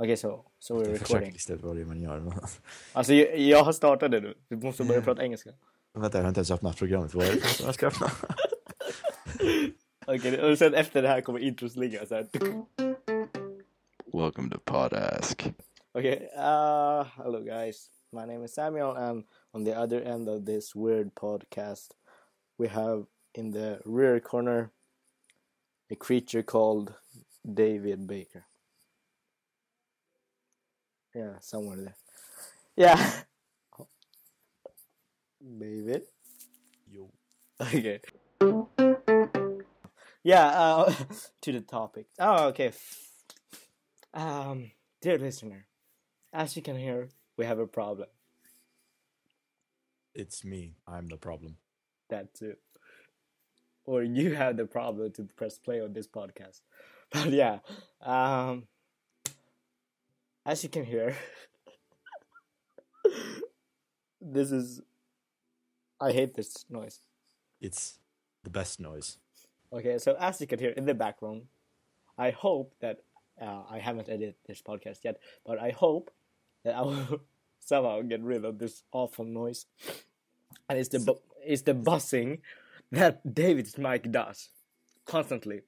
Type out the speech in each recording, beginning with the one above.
Okej, så, så är det Jag recording. försöker lista ut vad det är man gör. Alltså, jag, jag har startat det nu. Du måste börja prata engelska. Vänta, jag har inte ens öppnat programmet. Vad är det som jag ska öppna? Okej, och sen efter det här kommer intros ligga så här. Welcome to Podask. Okay, uh, hello guys. My name is Samuel, and on the other end of this weird podcast, we have in the rear corner a creature called David Baker. Yeah, somewhere there. Yeah. David? Jo. Okay. Yeah, uh, to the topic. Oh, okay. Um, dear listener, as you can hear, we have a problem. It's me. I'm the problem. That too. Or you have the problem to press play on this podcast. But yeah, um, as you can hear, this is. I hate this noise. It's the best noise. Okay, so as you can hear in the background, I hope that uh, I haven't edited this podcast yet, but I hope that I will somehow get rid of this awful noise. And it's the bu- it's the buzzing that David's mic does constantly.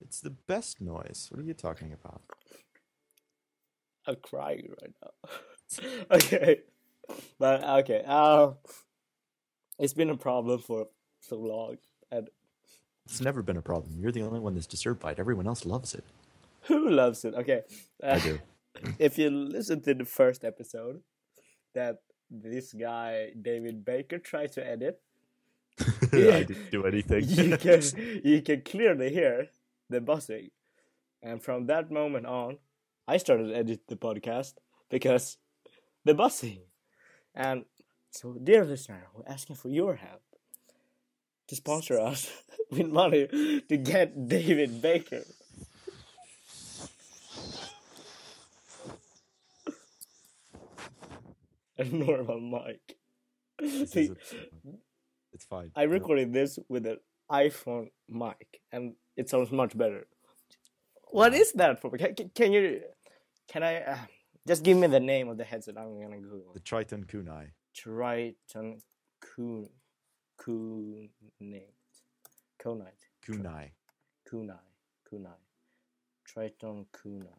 It's the best noise. What are you talking about? I'm crying right now. okay, but okay. Uh, it's been a problem for so long, and It's never been a problem. You're the only one that's disturbed by it. Everyone else loves it. who loves it? Okay, uh, I do. if you listen to the first episode that this guy David Baker tried to edit, I didn't do anything. you can you can clearly hear the buzzing, and from that moment on, I started to edit the podcast because the buzzing, and so dear listener, we're asking for your help to sponsor us with money to get David Baker. A normal mic. See, a- it's fine. I recorded this with an iPhone mic, and it sounds much better. What is that for? Can- can you? Can I? Uh, just give me the name of the headset. I'm gonna Google. The Tritton Kunai. Tritton Kun Kunite Kunite Kunai. Kunai Kunai Tritton Kunai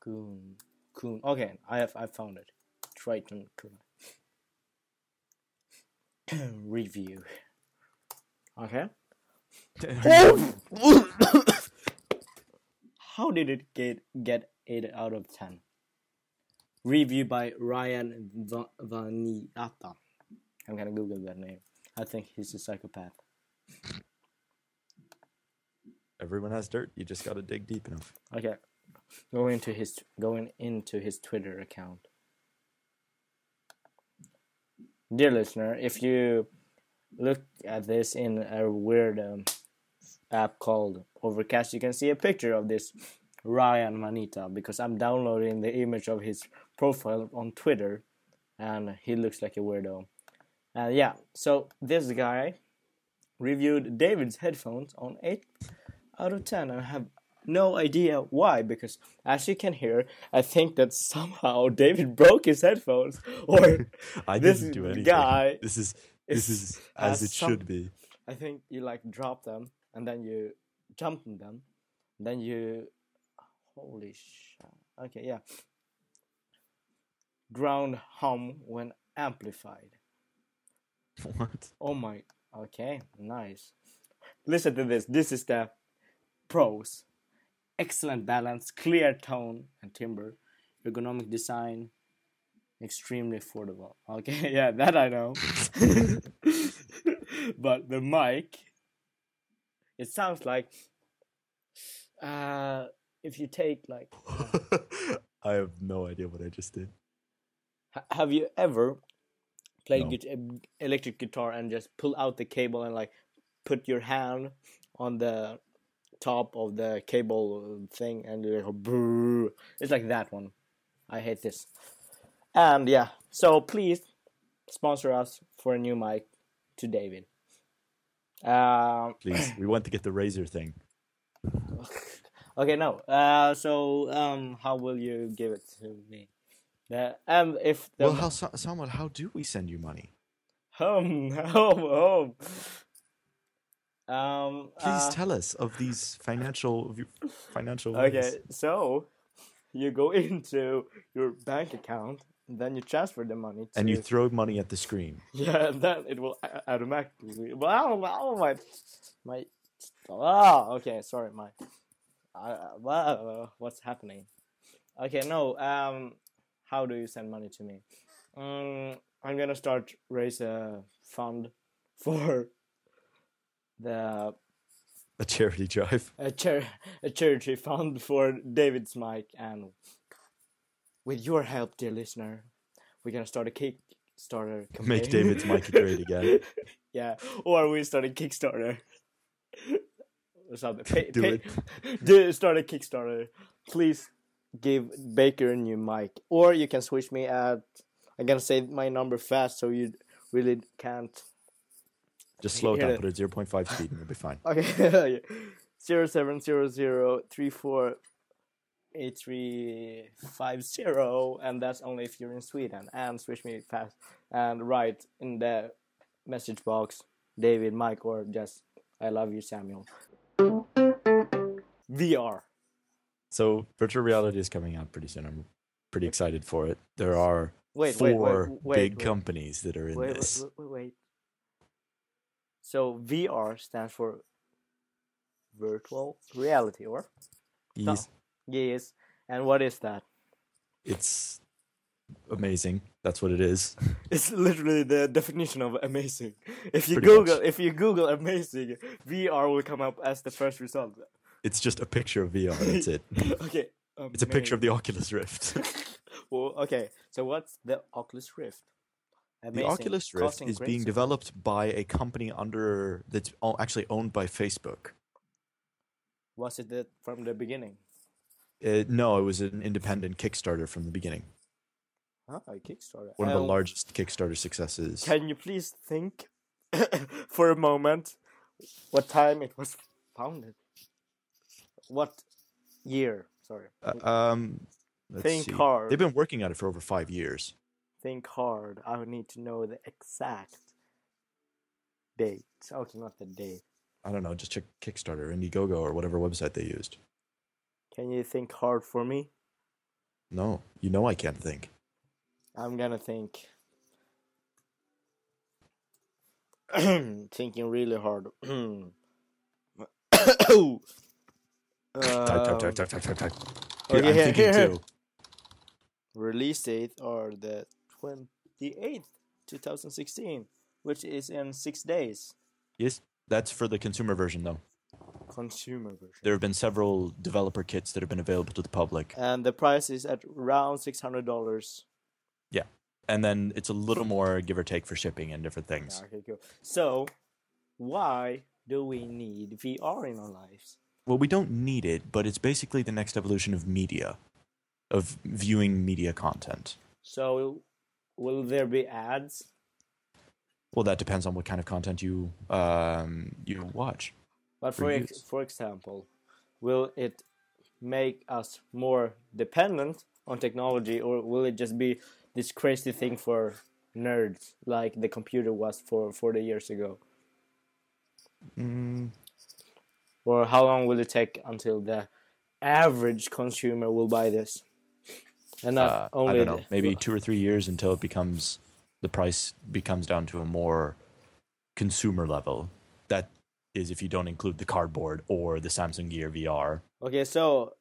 Kun Kun. Okay, I have I found it. Tritton Kunai. Review. Okay. How did it get get eight out of ten? Review by Ryan Va- Vaniata. I'm gonna Google that name. I think he's a psychopath. Everyone has dirt. You just gotta dig deep enough. Okay, going into his going into his Twitter account. Dear listener, if you look at this in a weird um, app called Overcast, you can see a picture of this Ryan Manita because I'm downloading the image of his profile on Twitter, and he looks like a weirdo. And yeah, so this guy reviewed David's headphones on eight out of ten, and I have no idea why because as you can hear i think that somehow david broke his headphones or I This didn't do anything. guy This is is- this is has as it some- should be. i think you like drop them and then you jump on them then you holy shit. Okay yeah. Ground hum when amplified. What? oh my okay nice. Listen to this. This is the pros excellent balance clear tone and timbre. Ergonomic design extremely affordable. Okay yeah that i know. But the mic it sounds like uh if you take like I have no idea what I just did. Ha- have you ever played No. um, electric guitar and just pull out the cable and like put your hand on the top of the cable thing and you go brrr. it's like that one i hate this and yeah so please sponsor us for a new mic to david um Please, we want to get the Razer thing. Okay, no. Uh, so um, how will you give it to me? The, um, if the Well, how Sa- Samuel, how do we send you money? home, home, home. Um. Please uh, tell us of these financial financial. Okay, ways. so you go into your bank account, then you transfer the money to and you throw money at the screen. yeah, and then it will automatically. Wow, wow, my my. Oh, okay. Sorry, my. Uh, wow, what's happening? Okay, no. Um, how do you send money to me? Um, I'm gonna start raise a fund for the A charity drive. a, char- a charity fund for David's mic, and with your help, dear listener, we're gonna start a Kickstarter campaign. Make David's mic great again. yeah, or we start a Kickstarter. or something. Pay, Do pay, it. Do start a Kickstarter. Please give Baker a new mic, or you can switch me at. I'm gonna say my number fast, so you really can't Just slow it down, it. put it at 0.5 speed and you'll be fine. Okay. Zero seven zero zero three four eight three five zero, and that's only if you're in Sweden. And switch me fast and write in the message box, David, Mike, or just I love you, Samuel. VR. So virtual reality is coming out pretty soon. I'm pretty excited for it. There are Wait, four wait, wait, big companies that are in Wait, this. wait, wait, wait. So VR stands for virtual reality, or Yes, yes. And what is that? It's amazing. That's what it is. It's literally the definition of amazing. If you Pretty Google, much. if you Google amazing, VR will come up as the first result. It's just a picture of VR. That's it. okay. It's a picture of the Oculus Rift. well, okay. So what's the Oculus Rift? The Oculus Rift Causing is being developed by a company under that's actually owned by Facebook. Was it the, from the beginning? Uh, no, it was an independent Kickstarter from the beginning. Kickstarter. One of the Um, largest Kickstarter successes. Can you please think for a moment what time it was founded? What year? Sorry. Uh, um, Think see. hard. They've been working on it for over five years. think hard. I would need to know the exact date. Okay, not the date. I don't know, just check Kickstarter, Indiegogo, or whatever website they used. Can you think hard for me? No, you know I can't think. I'm gonna think. Thinking really hard. Type, type, type, type, type, type, type. Here, okay, I'm here, thinking here. too. Release date are the 28th, 2016, which is in six days. Yes, that's for the consumer version, though. Consumer version. There have been several developer kits that have been available to the public, And the price is at around $600. And then it's a little more give or take for shipping and different things. Okay, cool. So, why do we need VR in our lives? Well, we don't need it, but it's basically the next evolution of media, of viewing media content. So, will there be ads? Well, that depends on what kind of content you um, you watch. But For for ex- for example, will it make us more dependent on technology, or will it just be this crazy thing for nerds like the computer was for 40 years ago? Mm, Or how long will it take until the average consumer will buy this? And not uh, only I don't know, the- maybe two or three years until it becomes the price becomes down to a more consumer level. That is, if you don't include the cardboard or the Samsung Gear VR. Okay, so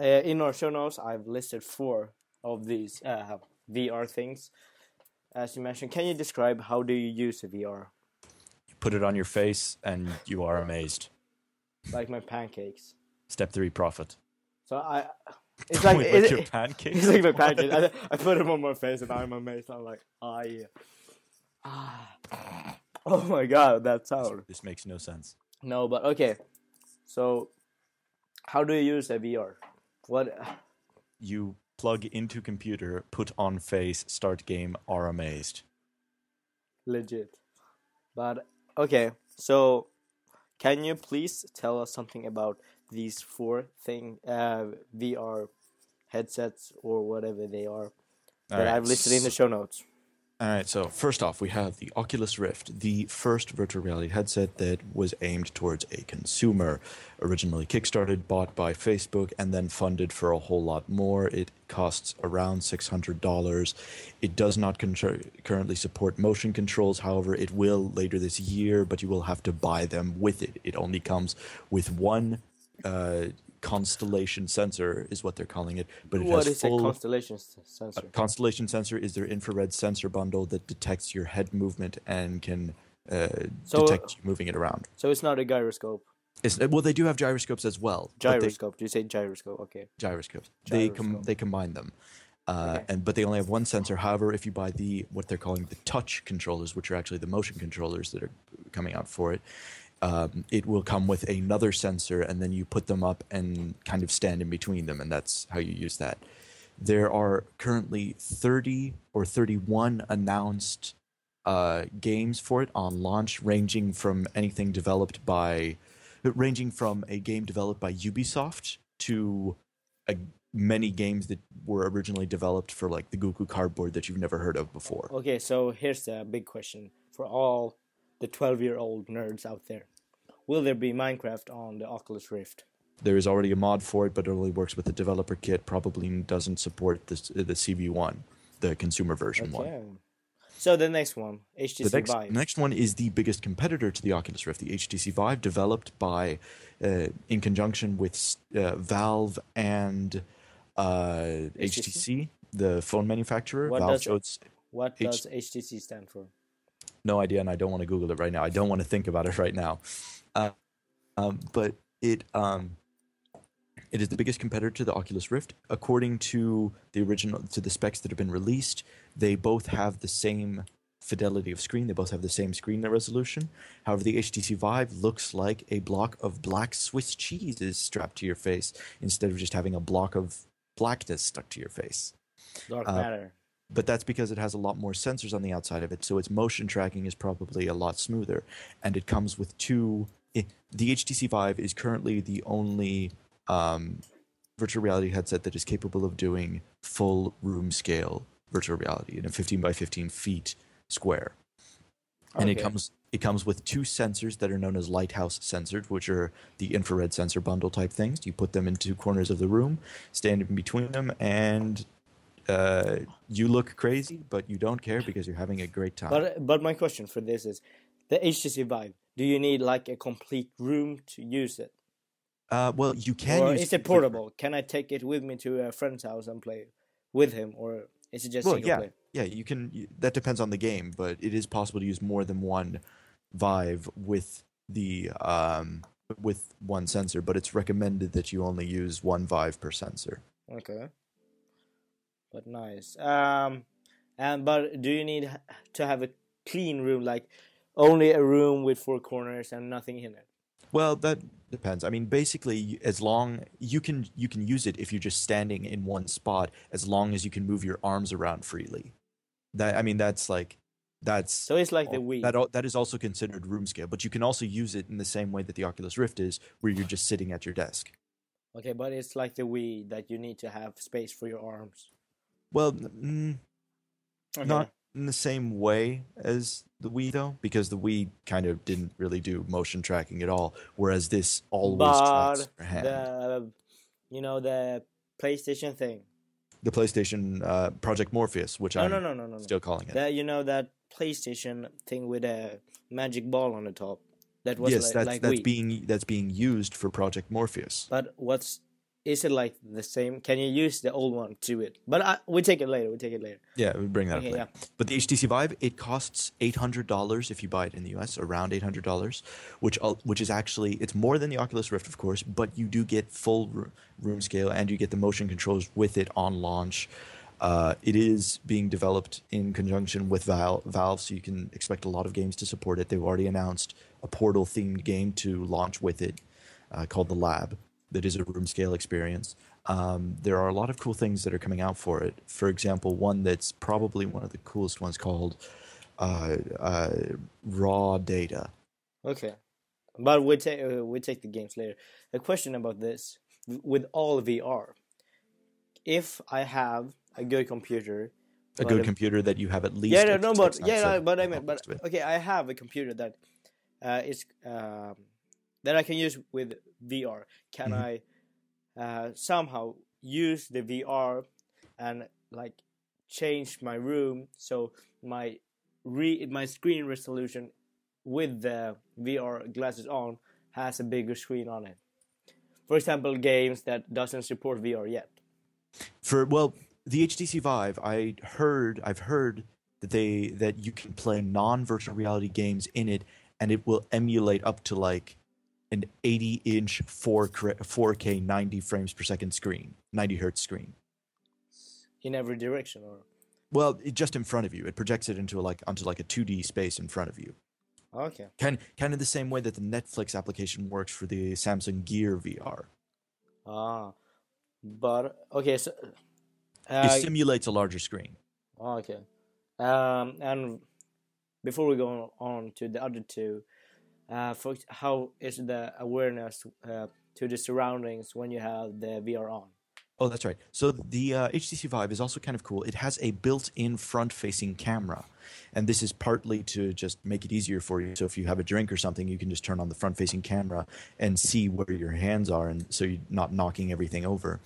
uh, in our show notes, I've listed four of these uh, VR things. As you mentioned, can you describe how do you use a VR? You put it on your face, and you are amazed. Like my pancakes. Step three, profit. So I, it's like, Wait, like your it- pancakes. it's like my pancakes. I, I put them on my face and I'm amazed. I'm like, ah, yeah. Ah. Oh my god, that sound. This makes no sense. No, but okay. So, how do you use a VR? What? You plug into computer, put on face, start game, are amazed. legit. But okay, so can you please tell us something about these four thing uh, VR headsets or whatever they are that right, I've listed in the show notes. All right, so first off, we have the Oculus Rift, the first virtual reality headset that was aimed towards a consumer. Originally kickstarted, bought by Facebook, and then funded for a whole lot more. It costs around $600. It does not currently support motion controls, however, it will later this year, but you will have to buy them with it. It only comes with one uh, constellation sensor is what they're calling it but it What has is full a constellation s- a sensor? constellation sensor is their infrared sensor bundle that detects your head movement and can uh, So- detect you moving it around. So it's not a gyroscope. It's, well, they do have gyroscopes as well. but they- Gyroscope. Do you say gyroscope? Okay. gyroscopes. They com- they combine them, uh, Okay. and but they only have one sensor. However, if you buy the what they're calling the touch controllers, which are actually the motion controllers that are coming out for it, um, it will come with another sensor, and then you put them up and kind of stand in between them, and that's how you use that. There are currently 30 or 31 announced uh, games for it on launch, ranging from anything developed by, ranging from a game developed by Ubisoft to a, many games that were originally developed for like the Google Cardboard that you've never heard of before. Okay, so here's the big question for all the 12 year old nerds out there Will there be Minecraft on the Oculus Rift? There is already a mod for it, but it only works with the developer kit. Probably doesn't support the the CV1, the consumer version one. So the next one, HTC Vive. The next, Vive. next one is the biggest competitor to the Oculus Rift, the HTC Vive, developed by, uh, in conjunction with uh, Valve and uh, HTC, the phone manufacturer. What Valve does- What H- does HTC stand for? No idea, and I don't want to Google it right now. I don't want to think about it right now. Uh, um, but it um, it is the biggest competitor to the Oculus Rift. According to the original, to the specs that have been released, they both have the same fidelity of screen. They both have the same screen resolution. However, the HTC Vive looks like a block of black Swiss cheese is strapped to your face instead of just having a block of blackness stuck to your face Dark Uh, matter. But that's because it has a lot more sensors on the outside of it, so its motion tracking is probably a lot smoother. And it comes with two. i the HTC Vive is currently the only um, virtual reality headset that is capable of doing full room scale virtual reality in a 15 by 15 feet square. And it comes it comes with two sensors that are known as lighthouse sensors, which are the infrared sensor bundle type things. You put them in two corners of the room, stand in between them, and uh, you look crazy, but you don't care because you're having a great time. But but my question for this is, the HTC Vive. Do you need like a complete room to use it, uh, well, you can or use is it portable? Can I take it with me to a friend's house and play with him, or is it just Well, single yeah, player? yeah, you can. you- That depends on the game, but it is possible to use more than one Vive with the um, with one sensor. But it's recommended that you only use one Vive per sensor. Okay. But nice. Um, and but do you need to have a clean room, like only a room with four corners and nothing in it? Well, that depends. I mean, basically, as long you can you can use it if you're just standing in one spot, as long as you can move your arms around freely. That I mean, that's like that's So it's like the Wii. that that is also considered room scale, but you can also use it in the same way that the Oculus Rift is, where you're just sitting at your desk. Okay, but it's like the Wii that you need to have space for your arms. Well, mm, Okay. not in the same way as the Wii though, because the Wii kind of didn't really do motion tracking at all, whereas this always tracks but your hand. the you know the PlayStation thing. the PlayStation uh, Project Morpheus, which No, I'm no, no, no, no. no. still calling it. That you know that PlayStation thing with a magic ball on the top. That was yes, like, that's like that's Wii. being that's being used for Project Morpheus. But what's is it like the same? Can you use the old one to it? But I, we take it later. We take it later. Yeah, we bring that Okay, up later. But the HTC Vive, it costs eight hundred dollars if you buy it in the US, around eight hundred dollars, which which is actually it's more than the Oculus Rift, of course, but you do get full room scale and you get the motion controls with it on launch. Uh, it is being developed in conjunction with Valve, Valve, so you can expect a lot of games to support it. They've already announced a Portal themed game to launch with it, uh, called the Lab, that is a room scale experience. Um, there are a lot of cool things that are coming out for it. For example, one that's probably one of the coolest ones called uh, uh, Raw Data. Okay. but we take uh, we take the games later. A question about this with all VR. If I have a good computer, A good if- computer that you have at least. yeah, no, no, but yeah, no, but I mean, but okay, I have a computer that uh, is um, that I can use with VR. Can Mhm. I uh, somehow use the VR and like change my room so my re my screen resolution with the VR glasses on has a bigger screen on it? For example, games that doesn't support VR yet. For well, the HTC Vive, I heard, I've heard that they that you can play non-virtual reality games in it, and it will emulate up to like an 80-inch 4 4K 90 frames per second screen, 90 hertz screen. in every direction or Well, it, just in front of you, it projects it into like onto like a 2D space in front of you. okay Kind kind of the same way that the Netflix application works for the Samsung Gear VR. ah but okay so It uh, simulates a larger screen. okay um and before we go on to the other two uh for how is the awareness uh, to the surroundings when you have the VR on Oh, that's right. So the uh, HTC Vive is also kind of cool. It has a built-in front-facing camera, and this is partly to just make it easier for you. So if you have a drink or something, you can just turn on the front-facing camera and see where your hands are, and so you're not knocking everything over.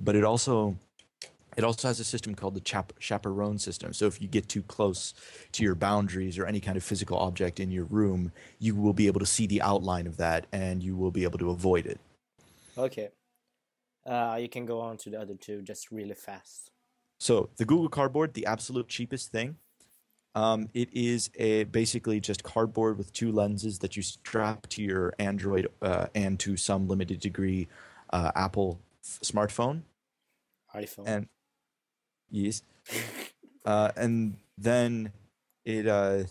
But it also it also has a system called the chap- chaperone system. So if you get too close to your boundaries or any kind of physical object in your room, you will be able to see the outline of that, and you will be able to avoid it. okay uh you can go on to the other two just really fast So the Google Cardboard, the absolute cheapest thing, um, it is a basically just cardboard with two lenses that you strap to your Android uh, and to some limited degree uh, Apple f- smartphone. iPhone And yes, uh, and then it uh,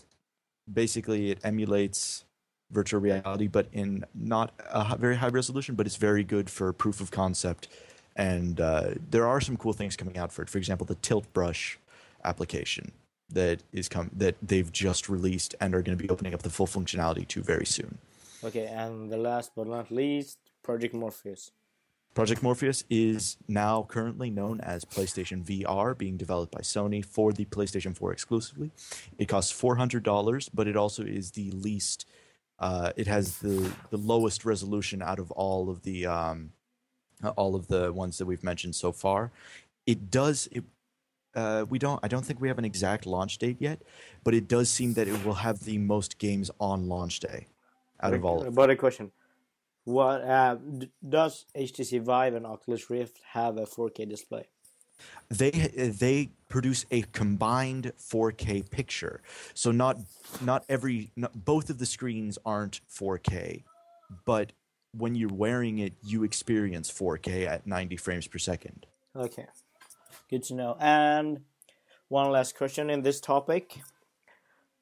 basically it emulates virtual reality, but in not a very high resolution. But it's very good for proof of concept, and uh, there are some cool things coming out for it. For example, the Tilt Brush application that is come that they've just released and are going to be opening up the full functionality to very soon. okay and the last but not least Project Morpheus Project Morpheus is now currently known as PlayStation VR, being developed by Sony for the PlayStation 4 exclusively. It costs $400, but it also is the least, uh, it has the, the lowest resolution out of all of the um, uh, all of the ones that we've mentioned so far. It does it. Uh, we don't. I don't think we have an exact launch date yet, but it does seem that it will have the most games on launch day out of all. of But a question: What uh, does HTC Vive and Oculus Rift have a 4K display? they they produce a combined 4K picture. So not not every not, both of the screens aren't 4K, but when you're wearing it, you experience 4K at 90 frames per second. Okay, good to know. And one last question in this topic: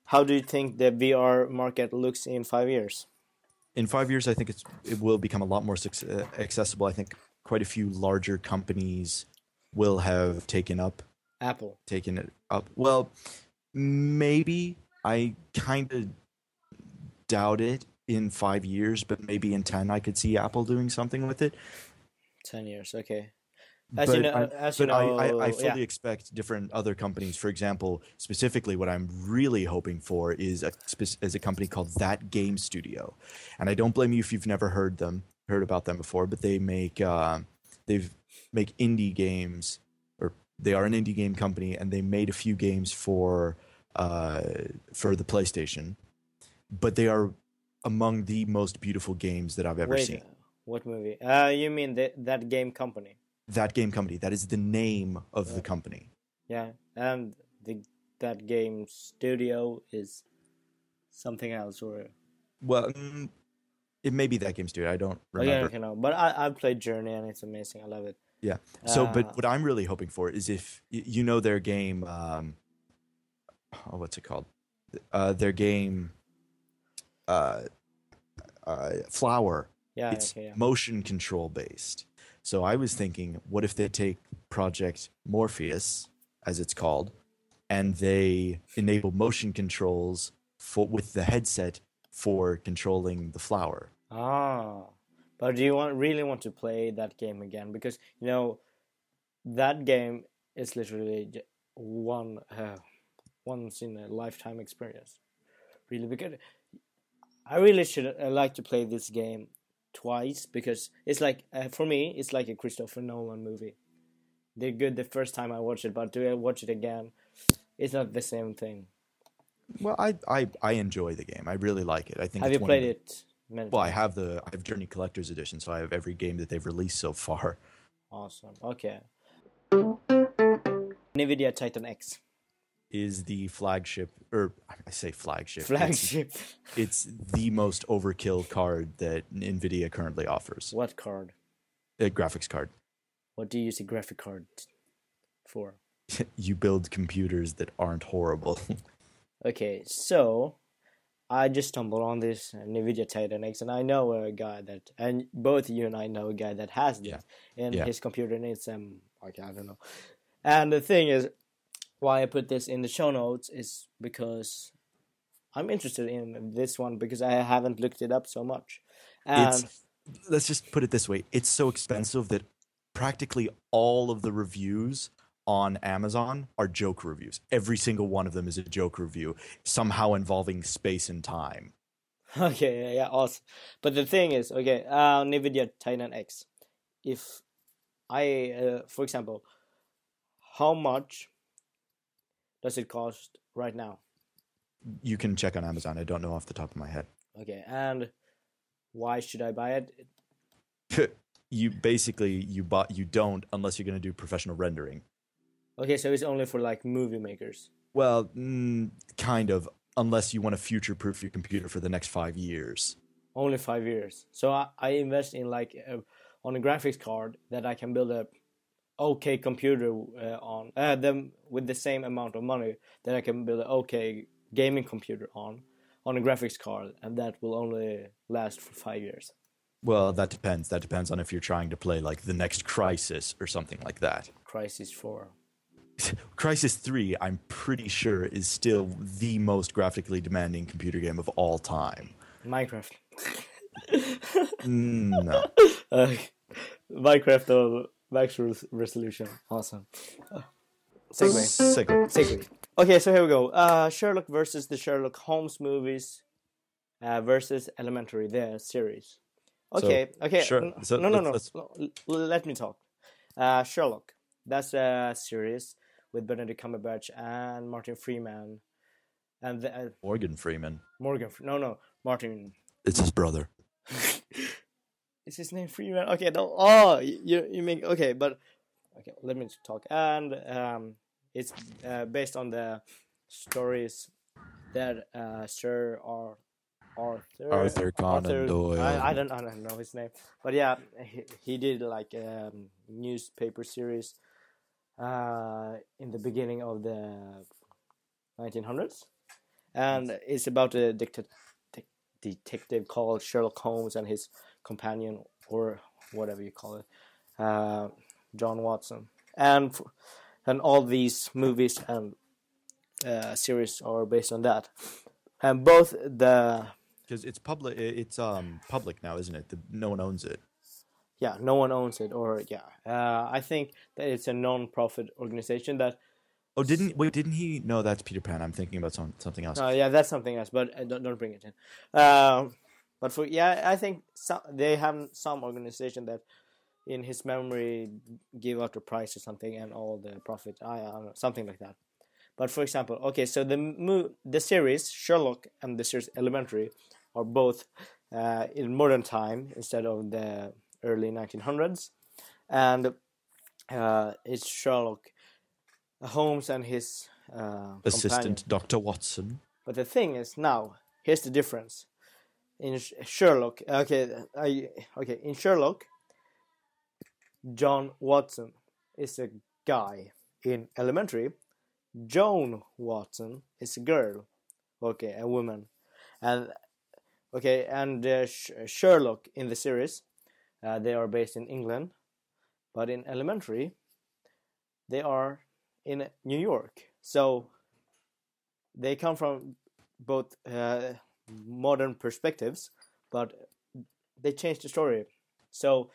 How do you think the VR market looks in five years? In five years, I think it's it will become a lot more suc- uh, accessible. I think quite a few larger companies will have taken up Apple. taken it up. Well, maybe I kind of doubt it in five years, but maybe in ten I could see Apple doing something with it. Ten years. Okay. As but you know, I, but know, I, I fully yeah. expect different other companies. For example, specifically, what I'm really hoping for is a is a company called That Game Studio, and I don't blame you if you've never heard them, heard about them before. But they make uh, they make indie games, or they are an indie game company, and they made a few games for uh, for the PlayStation. But they are among the most beautiful games that I've ever Wait, seen. what movie? Uh, you mean that that game company? That game company. That is the name of the company. Yeah, and the that game studio is something else, or Well, mm, it may be that game studio. I don't oh, yeah, remember. okay, no. But I I played Journey and it's amazing. I love it. Yeah. So, Uh, but what I'm really hoping for is if you know their game, um, oh, what's it called? Uh, their game, uh, uh, Flower. Yeah, it's okay, yeah. motion control based. So I was thinking, what if they take Project Morpheus, as it's called, and they enable motion controls for with the headset for controlling the flower. Ah, but do you want really want to play that game again? Because you know that game is literally one uh, once in a lifetime experience. Really, because I really should uh, like to play this game twice because it's like uh, for me it's like a Christopher Nolan movie. They're good the first time I watch it, but do I watch it again? It's not the same thing. Well, I I, I enjoy the game. I really like it. I think. Have you played the- it? Many Well, I have the I have Journey Collector's Edition, so I have every game that they've released so far. Awesome. Okay. Nvidia Titan X Is the flagship, or I say flagship. it's- flagship. It's, the most overkill card that Nvidia currently offers. what card? A graphics card. What do you use a graphic card for? you build computers that aren't horrible. Okay, so I just stumbled on this Nvidia Titan X, and I know a guy that, and both you and I know a guy that has this, Yeah. and Yeah. his computer needs um, like I don't know. And the thing is, why I put this in the show notes is because I'm interested in this one because I haven't looked it up so much, and let's just put it this way it's so expensive that practically all of the reviews on amazon are joke reviews every single one of them is a joke review somehow involving space and time Okay, yeah, yeah, awesome. But the thing is, okay, uh, NVIDIA Titan X. If I, uh, for example, how much does it cost right now? you can check on amazon i don't know off the top of my head Okay, and why should I buy it? you basically you bought you don't unless you're going to do professional rendering Okay, so it's only for like movie makers. well mm, kind of unless you want to future proof your computer for the next five years Only five years. So I, I invest in like a, on a graphics card that I can build a okay computer uh, on uh, them with the same amount of money that I can build an okay gaming computer on on a graphics card, and that will only last for five years. well that depends that depends on if you're trying to play like the next Crysis or something like that Crysis Four. Crysis 3, I'm pretty sure, is still the most graphically demanding computer game of all time. Minecraft. Mm, No. Uh, Minecraft of max res- resolution. Awesome. Segway. Segway. Segway. Okay, so here we go. Uh, Sherlock versus the Sherlock Holmes movies uh, versus Elementary, the series. Okay, okay. sure, so no, no, no, let's- no. Let me talk. Uh, Sherlock. That's a series with Benedict Cumberbatch and Martin Freeman, and the, uh, Morgan Freeman. Morgan. No, no, Martin. It's his brother. Is his name Freeman? Okay, no. Oh, you you make okay, but okay. Let me talk. And um, it's uh, based on the stories that uh, Sir Ar- Arthur Arthur Conan Doyle. I, I don't I don't know his name, but yeah, he, he did like a um, newspaper series uh, in the beginning of the 1900s, and it's about a dicta- de- detective called Sherlock Holmes and his companion, or whatever you call it, uh, John Watson, and and all these movies and uh, series are based on that, and both the Because it's public. It's um public now, isn't it? The, no one owns it. yeah, no one owns it, or yeah, uh, I think that it's a non-profit organization that Oh, didn't wait? Didn't he? No, that's Peter Pan. I'm thinking about some, something else. Uh, yeah, that's something else, but uh, don't, don't bring it in. Um, but for yeah, I think some, they have some organization that, in his memory, give out the prize or something and all the profit. I, I don't know, something like that. But for example, okay, so the mo- the series Sherlock and the series Elementary are both uh, in modern time instead of the early 1900s, and uh, it's Sherlock Holmes and his uh, companion. Assistant Doctor Watson. But the thing is now, here's the difference. In Sherlock, okay, I, okay, in Sherlock, John Watson is a guy. In Elementary, Joan Watson is a girl. Okay, a woman. And okay, and uh, Sh- Sherlock in the series, uh, they are based in England, but in Elementary, they are in New York. So they come from both uh, modern perspectives, but they changed the story. So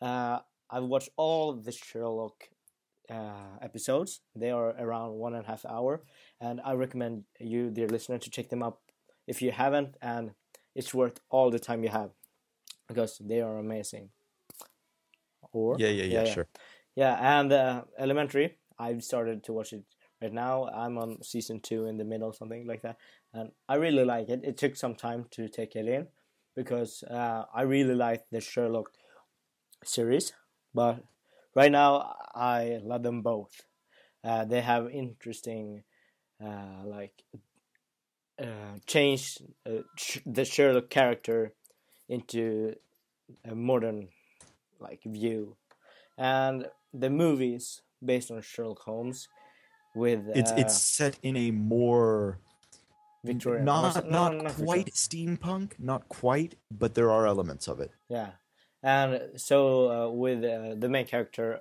uh, I've watched all the Sherlock uh, episodes. They are around one and a half hour, and I recommend you, dear listener, to check them up if you haven't, and it's worth all the time you have because they are amazing. Or Yeah, yeah, yeah, sure. yeah, and uh, Elementary. I've started to watch it right now. I'm on season two in the middle, something like that, and I really like it. It took some time to take it in because uh, I really like the Sherlock series, but right now I love them both. Uh, they have interesting, uh, like, uh, change uh, sh- the Sherlock character into a modern, like, view, and the movies based on Sherlock Holmes with It's uh, it's set in a more Victorian. not no, not Victorian. quite steampunk, not quite, but there are elements of it. Yeah, and so uh, with uh, the main character,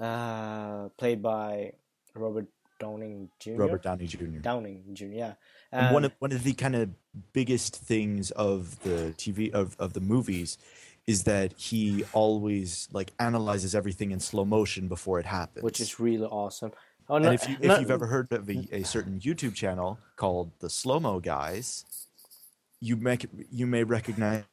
uh, played by Robert Downing Jr. Robert Downey Jr. Downing Jr. Yeah, And one of one of the kind of biggest things of the TV of, of the movies is that he always like analyzes everything in slow motion before it happens. which is really awesome. Oh, and if you if no- you've ever heard of a, a certain YouTube channel called the Slow Mo Guys, you make you may recognize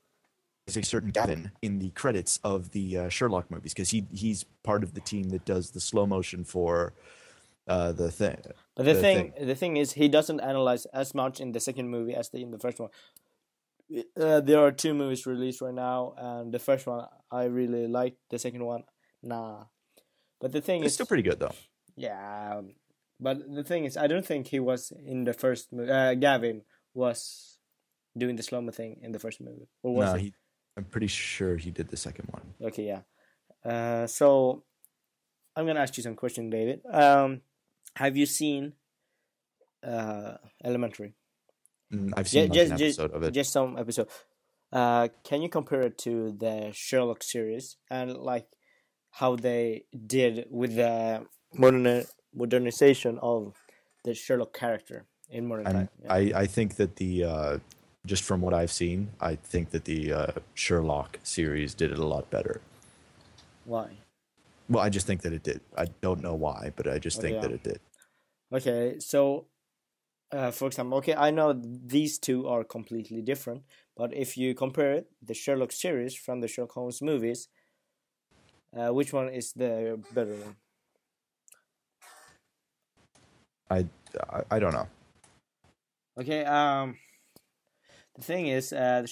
a certain Gavin in the credits of the uh, Sherlock movies because he he's part of the team that does the slow motion for uh, the thing. But the, thing, the thing is, he doesn't analyze as much in the second movie as the, in the first one. Uh, there are two movies released right now, and the first one I really liked. The second one, nah. But the thing is. It's is, still pretty good though. Yeah. um, But the thing is, I don't think he was in the first movie. Uh, Gavin was doing the slow mo thing in the first movie, or was No, he? I'm pretty sure he did the second one. Okay, yeah. Uh, so I'm gonna ask you some questions, David. Um, have you seen uh, Elementary? Mm, I've seen like an episode of it. Just some episode. Uh, can you compare it to the Sherlock series and like how they did with the modern modernization of the Sherlock character in modern And time? Yeah. I, I think that the uh, just from what I've seen, I think that the uh, Sherlock series did it a lot better. Why? Well, I just think that it did. I don't know why, but I just Okay, think yeah. that it did. Okay, so uh, for example, okay, I know these two are completely different, but if you compare the Sherlock series from the Sherlock Holmes movies, uh, which one is the better one? I, I, I don't know. Okay, um, the thing is, uh,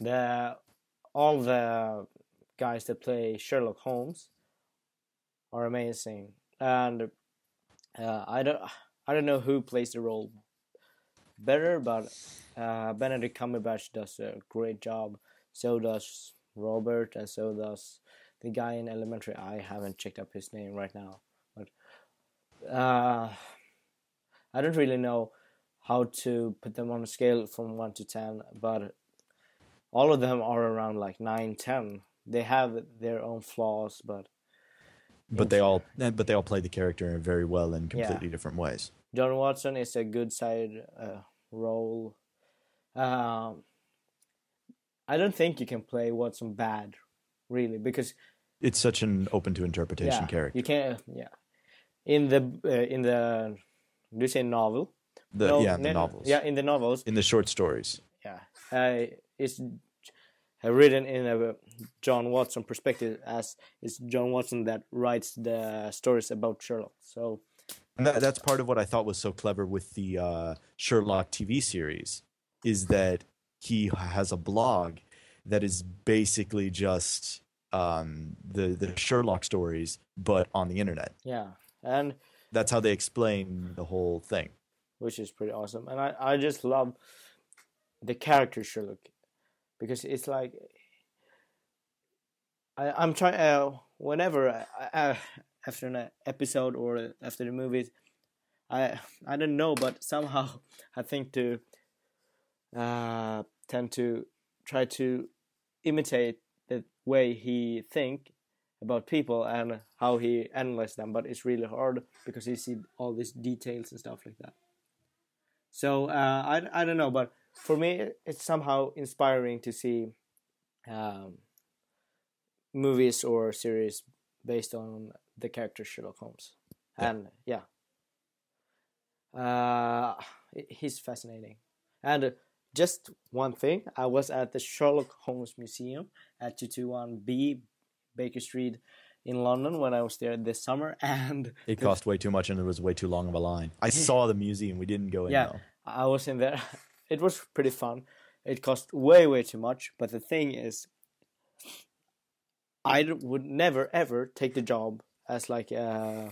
the, all the guys that play Sherlock Holmes are amazing, and uh, I don't, I don't know who plays the role better, but uh, Benedict Cumberbatch does a great job. So does Robert, and so does the guy in Elementary. I haven't checked up his name right now, uh, I don't really know how to put them on a scale from 1 to 10 but all of them are around like 9 10 they have their own flaws but But they all, but they all play the character very well in completely different ways. john watson is a good side uh, role um, i don't think you can play watson bad really because It's such an open to interpretation yeah, character. you can't yeah in the uh, in the do you say novel The, No, yeah, the ne- novels. yeah in the novels In the short stories. yeah, uh, it's uh, written in a John Watson perspective, as it's John Watson that writes the stories about Sherlock. So And that, that's part of what I thought was so clever with the uh, Sherlock TV series is that he has a blog that is basically just um, the the Sherlock stories, but on the internet. yeah, and That's how they explain the whole thing. which is pretty awesome. And I, I just love the character Sherlock because it's like I, I'm trying uh, whenever uh, uh, after an episode or after the movies, I I don't know, but somehow I think to uh, tend to try to imitate the way he think about people and how he analyze them, but it's really hard because you see all these details and stuff like that. So uh, I I don't know, but for me, it's somehow inspiring to see um, movies or series based on the character Sherlock Holmes, Yeah. and yeah, uh, he's fascinating. And just one thing, I was at the Sherlock Holmes Museum at 221B Baker Street in London when I was there this summer, and It cost way too much and it was way too long of a line. I saw the museum. We didn't go in yeah, though. I was in there. It was pretty fun. It cost way, way too much. But the thing is, I would never ever take the job as like a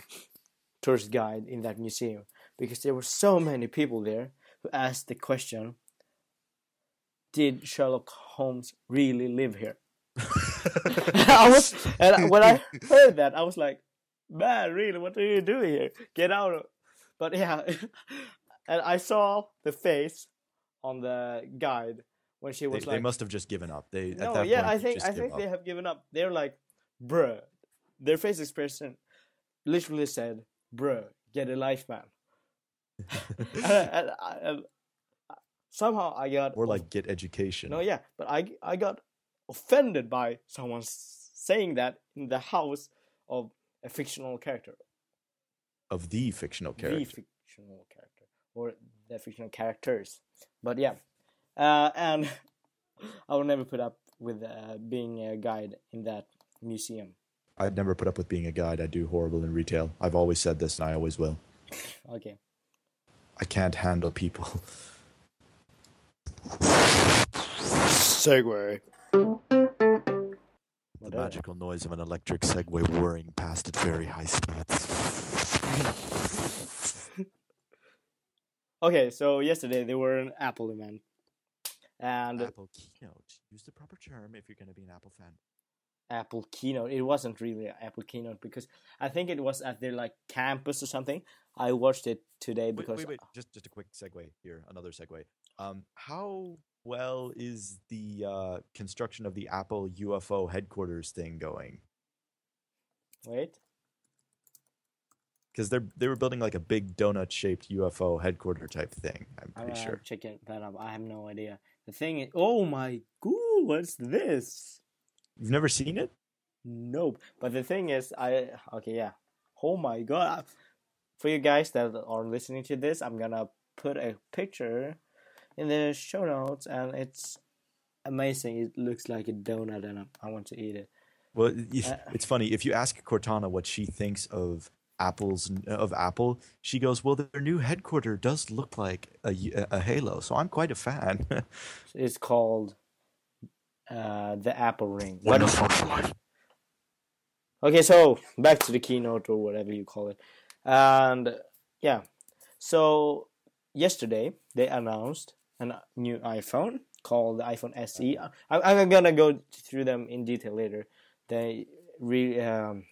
tourist guide in that museum because there were so many people there who asked the question: Did Sherlock Holmes really live here? I was, and when I heard that, I was like, "Man, really? What are you doing here? Get out!" Of but yeah, and I saw the face on the guide when she was they like, they must have just given up. They at "No, yeah, point, I think I think up. they have given up." They're like, "Bruh," their face expression literally said, "Bruh, get a life, man." and, and, and somehow I got or like get education. no, yeah, but I I got offended by someone saying that in the house of a fictional character, of the fictional character. the fictional character, or the fictional characters. But yeah, uh, and I will never put up with uh, being a guide in that museum. I'd never put up with being a guide. I do horrible in retail. I've always said this, and I always will. Okay, I can't handle people. segue. The magical noise of an electric Segway whirring past at very high speeds. Okay, so yesterday there were an Apple event, and Apple keynote. Use the proper term if you're going to be an Apple fan. Apple keynote. It wasn't really an Apple keynote because I think it was at their like campus or something. I watched it today Wait, because wait, wait. Just, just a quick segue here. Another segue. Um, how well is the uh, construction of the Apple UFO headquarters thing going? wait. Because they're they were building like a big donut shaped UFO headquarter type thing. I'm pretty gonna sure. check it that up. I have no idea. The thing is, oh my god, what's this? You've never seen it? Nope. But the thing is, I okay, yeah. Oh my god. For you guys that are listening to this, I'm gonna put a picture in the show notes, and it's amazing. It looks like a donut, and I, I want to eat it. Well, if, Uh, it's funny if you ask Cortana what she thinks of Apple's of Apple, she goes, "Well, their new headquarter does look like a, a Halo, so I'm quite a fan." It's called uh, the Apple Ring. What But- a social life. Okay, so back to the keynote or whatever you call it. And yeah, so yesterday they announced a new iPhone called the iPhone SE. I, I'm gonna go through them in detail later. They re um,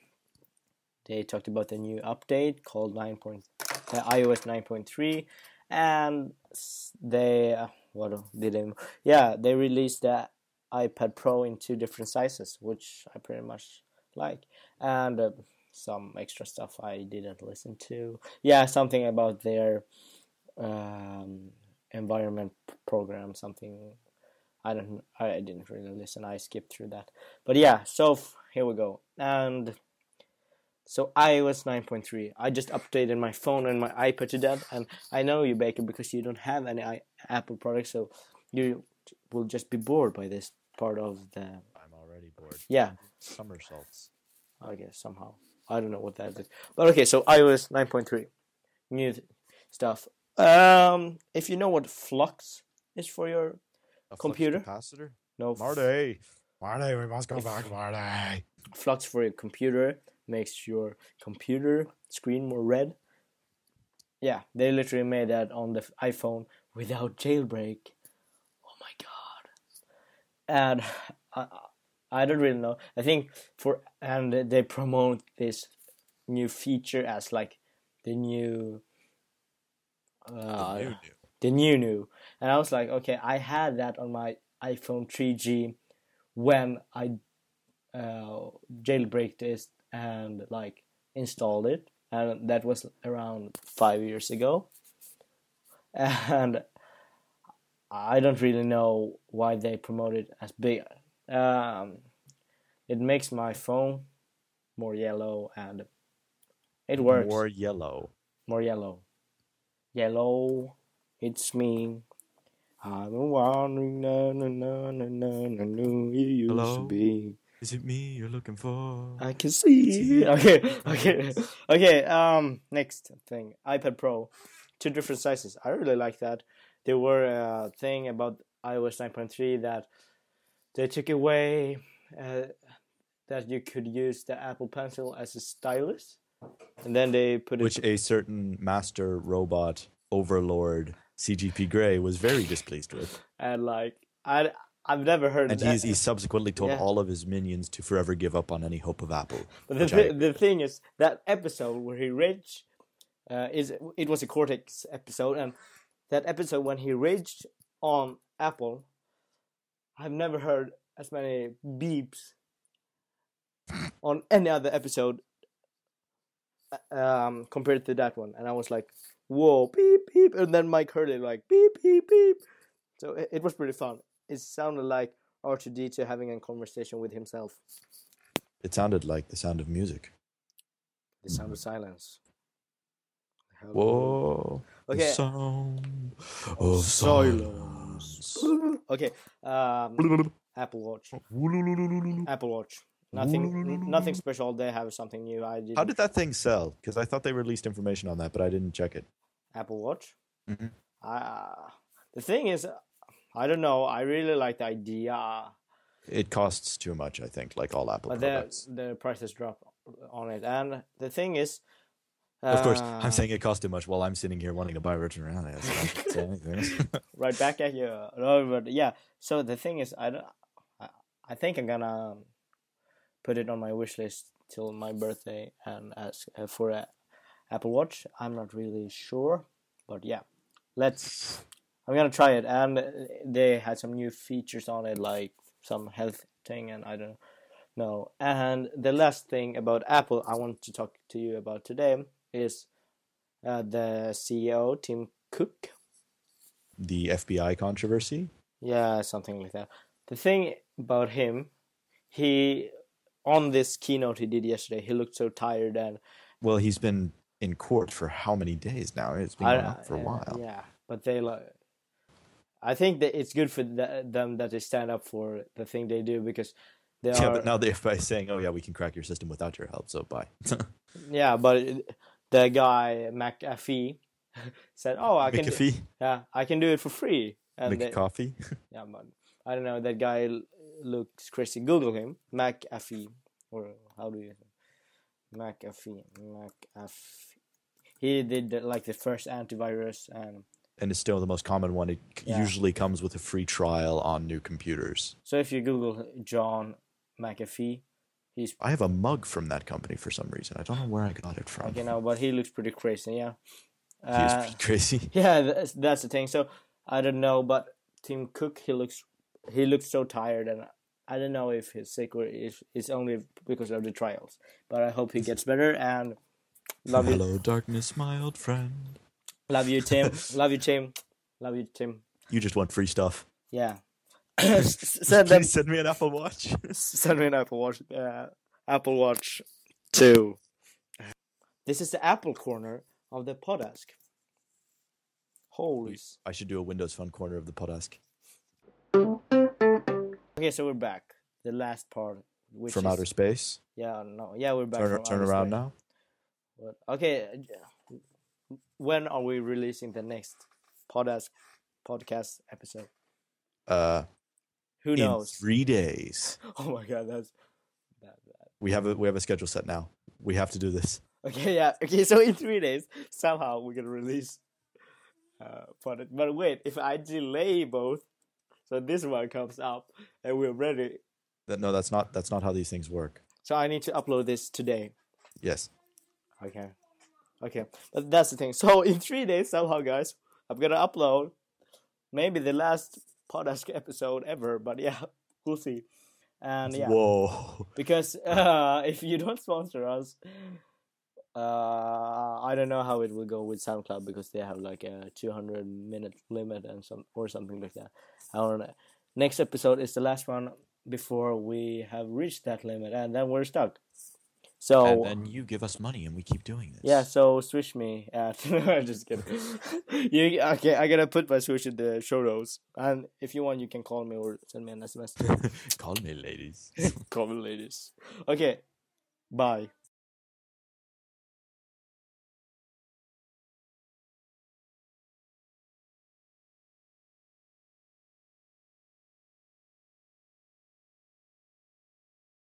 they talked about the new update called 9. Point, uh, iOS 9.3, and they uh, what did they? Yeah, they released the iPad Pro in two different sizes, which I pretty much like, and uh, some extra stuff I didn't listen to. Yeah, something about their um, environment program, something. I don't. I didn't really listen. I skipped through that. But yeah, so here we go. And so iOS 9.3. I just updated my phone and my iPad to that, and I know you, Baker, because you don't have any I- Apple products, so you will just be bored by this part of the. I'm already bored. Yeah. Somersaults. I guess somehow. I don't know what that is. But okay, so iOS 9.3. New stuff. Um, if you know what Flux is for your A Computer? capacitor. no Marty. Marty, we must go back, Marty. Flux for your computer makes your computer screen more red. Yeah, they literally made that on the iPhone without jailbreak. Oh my god! And I, I don't really know. I think for and they promote this new feature as like the new. Uh, New, new. the new new and i was like okay i had that on my iphone 3g when i uh, jailbreaked it and like installed it and that was around five years ago and I don't really know why they promote it as big. Um, it makes my phone more yellow and it works More yellow. more yellow. Yellow, it's me. I'm wondering, na na na na na na na. You used Hello? to be. Is it me you're looking for? I can see. Okay, okay, okay. Um, next thing, iPad Pro, two different sizes. I really like that. There were a thing about iOS 9.3 that they took away uh, that you could use the Apple Pencil as a stylus, and then they put it. Which a certain master robot overlord CGP Grey was very displeased with. and like I, I've never heard. And that. he subsequently told Yeah. all of his minions to forever give up on any hope of Apple. But the, which I the thing is that episode where he raged uh, is it was a Cortex episode, and that episode when he raged on Apple, I've never heard as many beeps on any other episode um, compared to that one, and I was like, "Whoa, beep beep!" And then Mike heard it like beep beep beep. So it, it was pretty fun. It sounded like R2D2 having a conversation with himself. It sounded like the sound of music. The sound of silence. Hello. Whoa. The Okay. sound of Silence. silence. Okay. Um, Apple Watch. Apple Watch. Nothing. Nothing special. They have something new. I did. How did that thing sell? Because I thought they released information on that, but I didn't check it. Apple Watch. Mhm. Uh, the thing is, I don't know. I really like the idea, It costs too much, I think, like all Apple but the products. the prices drop on it. And the thing is, Of course, uh, I'm saying it costs too much while I'm sitting here wanting to buy Virgin Reality. So I can't say anything. right back at you. No, but yeah. So the thing is, I don't. I, I think I'm gonna put it on my wish list till my birthday and ask uh, for a Apple Watch. I'm not really sure, but yeah, let's. I'm gonna try it, and they had some new features on it, like some health thing, and I don't know. And the last thing about Apple I want to talk to you about today is uh, the CEO Tim Cook. the FBI controversy. Yeah, something like that. The thing about him, he on this keynote he did yesterday, he looked so tired and Well, he's been in court for how many days now? It's been on for a while. Yeah, but they like. I think that it's good for the, them that they stand up for the thing they do because they Yeah, are. but now they're by saying, "Oh yeah, we can crack your system without your help." So bye. Yeah, but the guy McAfee said, "Oh, I can, do, yeah, I can do it for free." And they- Yeah, but I don't know. That guy looks crazy. Google him, McAfee, or how do you? McAfee, McAfee. He did the, like the first antivirus, and and it's still the most common one. It Yeah. usually comes with a free trial on new computers. so if you Google John McAfee, he's I have a mug from that company for some reason. I don't know where I got it from. you know, but he looks pretty crazy. Yeah, Uh, pretty crazy. yeah, that's, that's the thing. So I don't know, but Tim Cook, he looks he looks so tired, and I don't know if he's sick or if it's only because of the trials. But I hope he gets better and love you. Hello, darkness, my old friend. Love you, Tim. Love you, Tim. Love you, Tim. You just want free stuff. Yeah. send them. Send me an Apple Watch. Send me an Apple Watch. Uh, Apple Watch Two. This is the Apple corner of the Podask. Holy. I should do a Windows Phone corner of the Podask Okay, so we're back. The last part, which from is, outer space. Yeah, no, yeah, we're back. Turn, turn around space. now. But, okay, uh, when are we releasing the next Podask podcast episode? Uh, Who in knows? three days. Oh my god, that's that bad. We have a we have a schedule set now. We have to do this. Okay, yeah. Okay, so in three days, somehow we're gonna release. Uh, but but wait, if I delay both, so this one comes up and we're ready. No, that's not that's not how these things work. So I need to upload this today. Yes. Okay, okay. But that's the thing. So in three days, somehow, guys, I'm gonna upload maybe the last podcast episode ever. But yeah, we'll see. And yeah, Whoa. because uh, if you don't sponsor us, uh, I don't know how it will go with SoundCloud because they have like a 200 minute limit and some or something like that. I. Next episode is the last one before we have reached that limit, and then we're stuck. So and then you give us money, and we keep doing this. yeah, so switch me at. I'm just kidding. you okay? I gotta put my switch in the show notes, and if you want, you can call me or send me an SMS. Call me, ladies. call me, ladies. Okay, bye.